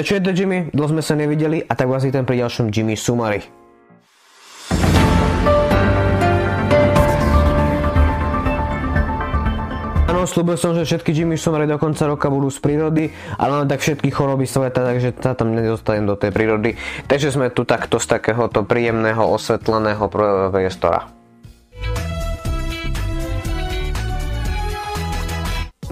je čo je to Jimmy? Dlho sme sa nevideli a tak vás vítam pri ďalšom Jimmy Sumary. Áno, slúbil som, že všetky Jimmy Sumary do konca roka budú z prírody, ale len tak všetky choroby sveta, takže sa tam nedostanem do tej prírody. Takže sme tu takto z takéhoto príjemného, osvetleného priestora.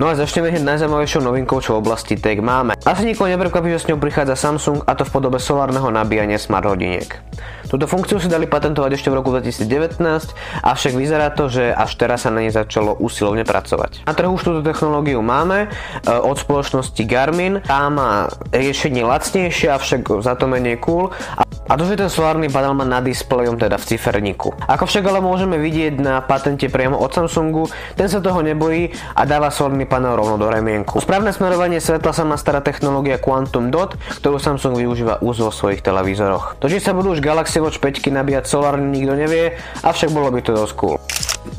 No a začneme hneď najzaujímavejšou novinkou, čo v oblasti tech máme. Asi nikoho neprekvapí, že s ňou prichádza Samsung a to v podobe solárneho nabíjania smart hodiniek. Túto funkciu si dali patentovať ešte v roku 2019, avšak vyzerá to, že až teraz sa na nej začalo usilovne pracovať. Na trhu už túto technológiu máme e, od spoločnosti Garmin. Tá má riešenie lacnejšie, avšak za to menej cool. A to, že ten solárny panel má na displejom teda v ciferníku. Ako však ale môžeme vidieť na patente priamo od Samsungu, ten sa toho nebojí a dáva solárny panel rovno do remienku. Správne smerovanie svetla sa má stará technológia Quantum Dot, ktorú Samsung využíva už vo svojich televízoroch. To, či sa budú už Galaxy Watch 5 nabíjať solárne, nikto nevie, avšak bolo by to dosť cool.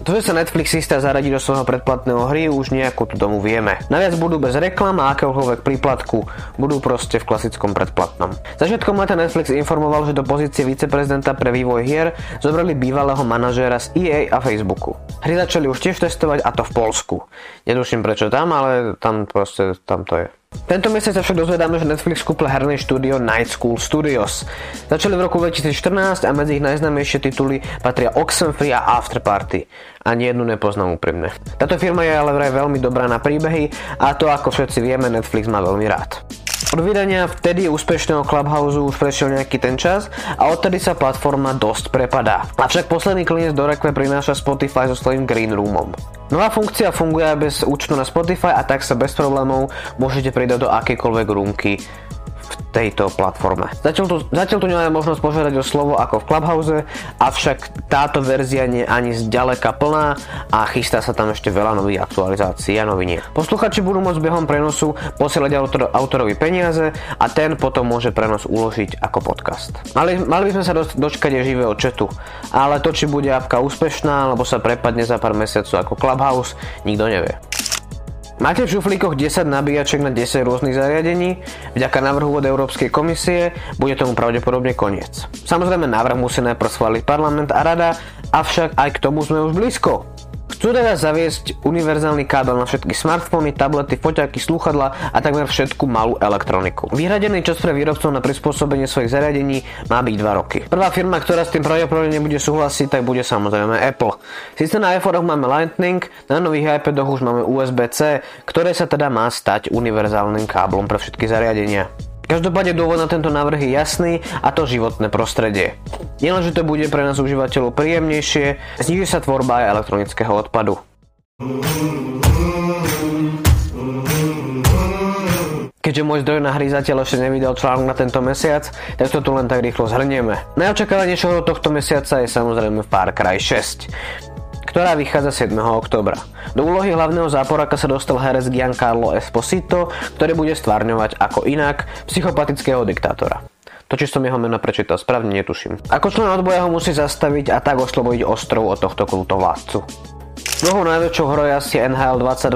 To, že sa Netflix chystá zaradiť do svojho predplatného hry, už nejakú tu domu vieme. Naviac budú bez reklam a akéhokoľvek príplatku, budú proste v klasickom predplatnom. Začiatkom leta Netflix informoval, že do pozície viceprezidenta pre vývoj hier zobrali bývalého manažéra z EA a Facebooku. Hry začali už tiež testovať a to v Polsku. Neduším prečo tam, ale tam proste, tam to je. Tento mesiac sa však dozvedáme, že Netflix kúpil herné štúdio Night School Studios. Začali v roku 2014 a medzi ich najznámejšie tituly patria Oxenfree a Afterparty. Ani jednu nepoznám úprimne. Táto firma je ale vraj veľmi dobrá na príbehy a to ako všetci vieme Netflix má veľmi rád. Od vydania vtedy úspešného Clubhouse už prešiel nejaký ten čas a odtedy sa platforma dosť prepadá. Avšak posledný klinec do rekve prináša Spotify so svojím Green Roomom. Nová funkcia funguje bez účtu na Spotify a tak sa bez problémov môžete pridať do akékoľvek rúmky tejto platforme. Zatiaľ tu, zatiaľ tu nemáme možnosť požiadať o slovo ako v Clubhouse, avšak táto verzia nie ani zďaleka plná a chystá sa tam ešte veľa nových aktualizácií a noviniek. Posluchači budú môcť behom prenosu posielať autor, autorovi peniaze a ten potom môže prenos uložiť ako podcast. Mali, mali by sme sa do, dočkať živého četu, ale to, či bude apka úspešná, alebo sa prepadne za pár mesiacov ako Clubhouse, nikto nevie. Máte v šuflíkoch 10 nabíjaček na 10 rôznych zariadení? Vďaka návrhu od Európskej komisie bude tomu pravdepodobne koniec. Samozrejme návrh musí najprv schváliť parlament a rada, avšak aj k tomu sme už blízko. Chcú teda zaviesť univerzálny kábel na všetky smartfóny, tablety, foťaky, slúchadla a takmer všetku malú elektroniku. Vyhradený čas pre výrobcov na prispôsobenie svojich zariadení má byť 2 roky. Prvá firma, ktorá s tým pravdepodobne nebude súhlasiť, tak bude samozrejme Apple. Sice na iPhone máme Lightning, na nových iPadoch už máme USB-C, ktoré sa teda má stať univerzálnym káblom pre všetky zariadenia. Každopádne dôvod na tento návrh je jasný a to životné prostredie. Nielenže to bude pre nás užívateľov príjemnejšie, zniží sa tvorba aj elektronického odpadu. Keďže môj zdroj na hry zatiaľ ešte nevydal článok na tento mesiac, tak to tu len tak rýchlo zhrnieme. Najočakávanejšieho tohto mesiaca je samozrejme Far Cry 6 ktorá vychádza 7. oktobra. Do úlohy hlavného záporaka sa dostal herec Giancarlo Esposito, ktorý bude stvárňovať ako inak psychopatického diktátora. To, či som jeho meno prečítal správne, netuším. Ako člen odboja ho musí zastaviť a tak oslobodiť ostrov od tohto kultovládcu. Druhou najväčšou hrou je asi NHL 22,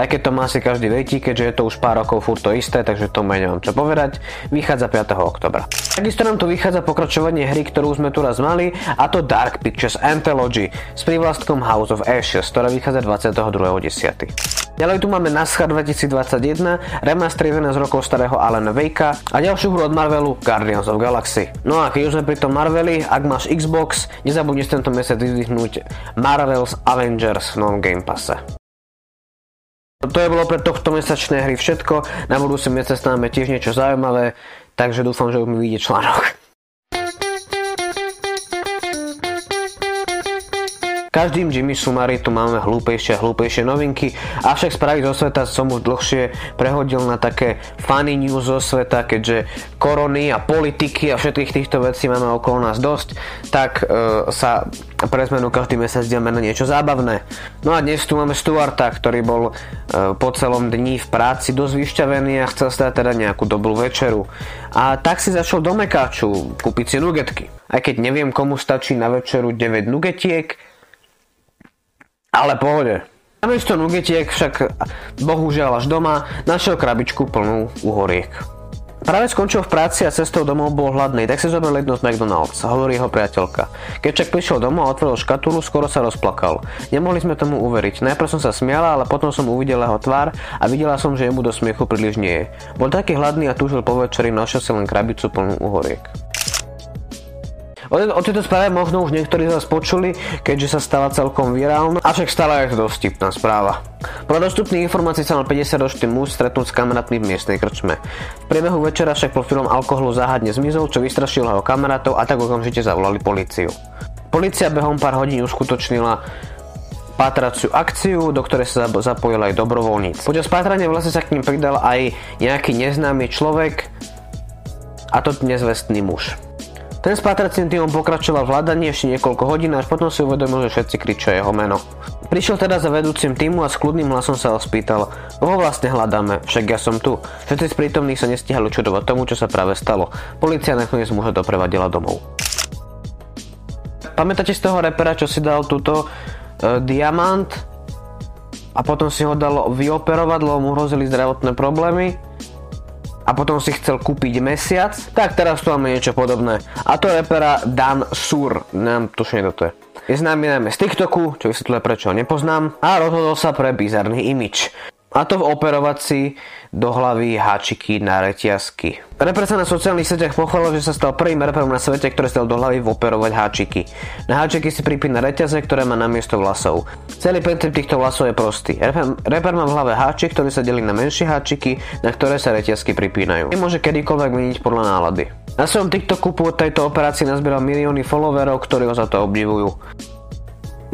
aj keď to má asi každý vetí, keďže je to už pár rokov furt to isté, takže to nemám čo povedať. Vychádza 5. oktobra. Takisto nám tu vychádza pokračovanie hry, ktorú sme tu raz mali, a to Dark Pictures Anthology s prívlastkom House of Ashes, ktorá vychádza 22.10. Ďalej tu máme NASCAR 2021, remasterizované z rokov starého Alan Wakea a ďalšiu hru od Marvelu Guardians of Galaxy. No a keď už sme pri tom Marveli, ak máš Xbox, nezabudni tento mesiac vyzdvihnúť Marvel's Avengers v novom Game Passe. To je bolo pre tohto mesačné hry všetko, na budúci mesiac máme tiež niečo zaujímavé, takže dúfam, že už mi vyjde článok. Každým Jimmy Sumari tu máme hlúpejšie a hlúpejšie novinky, avšak spraviť zo sveta som už dlhšie prehodil na také funny news zo sveta, keďže korony a politiky a všetkých týchto vecí máme okolo nás dosť, tak e, sa pre zmenu každý mesiac ideme na niečo zábavné. No a dnes tu máme Stuarta, ktorý bol e, po celom dni v práci dosť vyšťavený a chcel sa teda nejakú dobrú večeru. A tak si zašiel do Mekáču kúpiť si nugetky. Aj keď neviem komu stačí na večeru 9 nugetiek, ale pohode. Namiesto nugetiek však bohužiaľ až doma našiel krabičku plnú uhoriek. Práve skončil v práci a cestou domov bol hladný, tak si zobral jedno z McDonald's, hovorí jeho priateľka. Keď však prišiel domov a otvoril škatulu, skoro sa rozplakal. Nemohli sme tomu uveriť. Najprv som sa smiala, ale potom som uvidela jeho tvár a videla som, že jemu do smiechu príliš nie je. Bol taký hladný a túžil po večeri, našiel si len krabicu plnú uhoriek. O, tejto správe možno už niektorí z vás počuli, keďže sa stala celkom virálna, avšak stále je to dosť vtipná správa. Podľa dostupných informácií sa mal 50-ročný muž stretnúť s kamarátmi v miestnej krčme. V priebehu večera však profilom alkoholu záhadne zmizol, čo vystrašilo jeho kamarátov a tak okamžite zavolali policiu. Polícia behom pár hodín uskutočnila pátraciu akciu, do ktorej sa zapojil aj dobrovoľníci. Počas pátrania vlastne sa k ním pridal aj nejaký neznámy človek, a to nezvestný muž. Ten s pátracím týmom pokračoval v hľadaní ešte niekoľko hodín, až potom si uvedomil, že všetci kričia jeho meno. Prišiel teda za vedúcim týmu a s kľudným hlasom sa ho spýtal, koho vlastne hľadáme, však ja som tu. Všetci z prítomných sa nestihali čudovať tomu, čo sa práve stalo. Polícia nakoniec muža doprevadila domov. Pamätáte z toho repera, čo si dal túto e, diamant a potom si ho dal vyoperovať, lebo mu hrozili zdravotné problémy? A potom si chcel kúpiť mesiac, tak teraz tu máme niečo podobné. A to repera Dan Sur, neviem tušne to je. Je známy najmä z TikToku, čo vysvetľuje prečo nepoznám, a rozhodol sa pre bizarný imič. A to operovať si do hlavy háčiky na reťazky. Reper sa na sociálnych sieťach pochválil, že sa stal prvým reperom na svete, ktorý stal do hlavy operovať háčiky. Na háčiky si pripína reťaze, ktoré má na miesto vlasov. Celý princíp týchto vlasov je prostý. Reper, reper má v hlave háčik, ktorý sa delí na menšie háčiky, na ktoré sa reťazky pripínajú. Nemôže kedykoľvek meniť podľa nálady. Na svojom TikToku po tejto operácii nazbieral milióny followerov, ktorí ho za to obdivujú.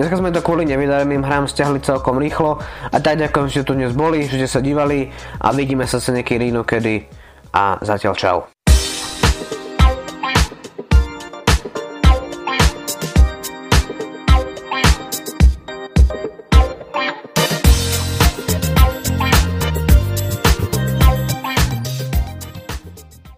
Dneska sme to kvôli nevydareným hrám stiahli celkom rýchlo a tak ďakujem, že tu dnes boli, že ste sa divali a vidíme sa sa niekedy inokedy a zatiaľ čau.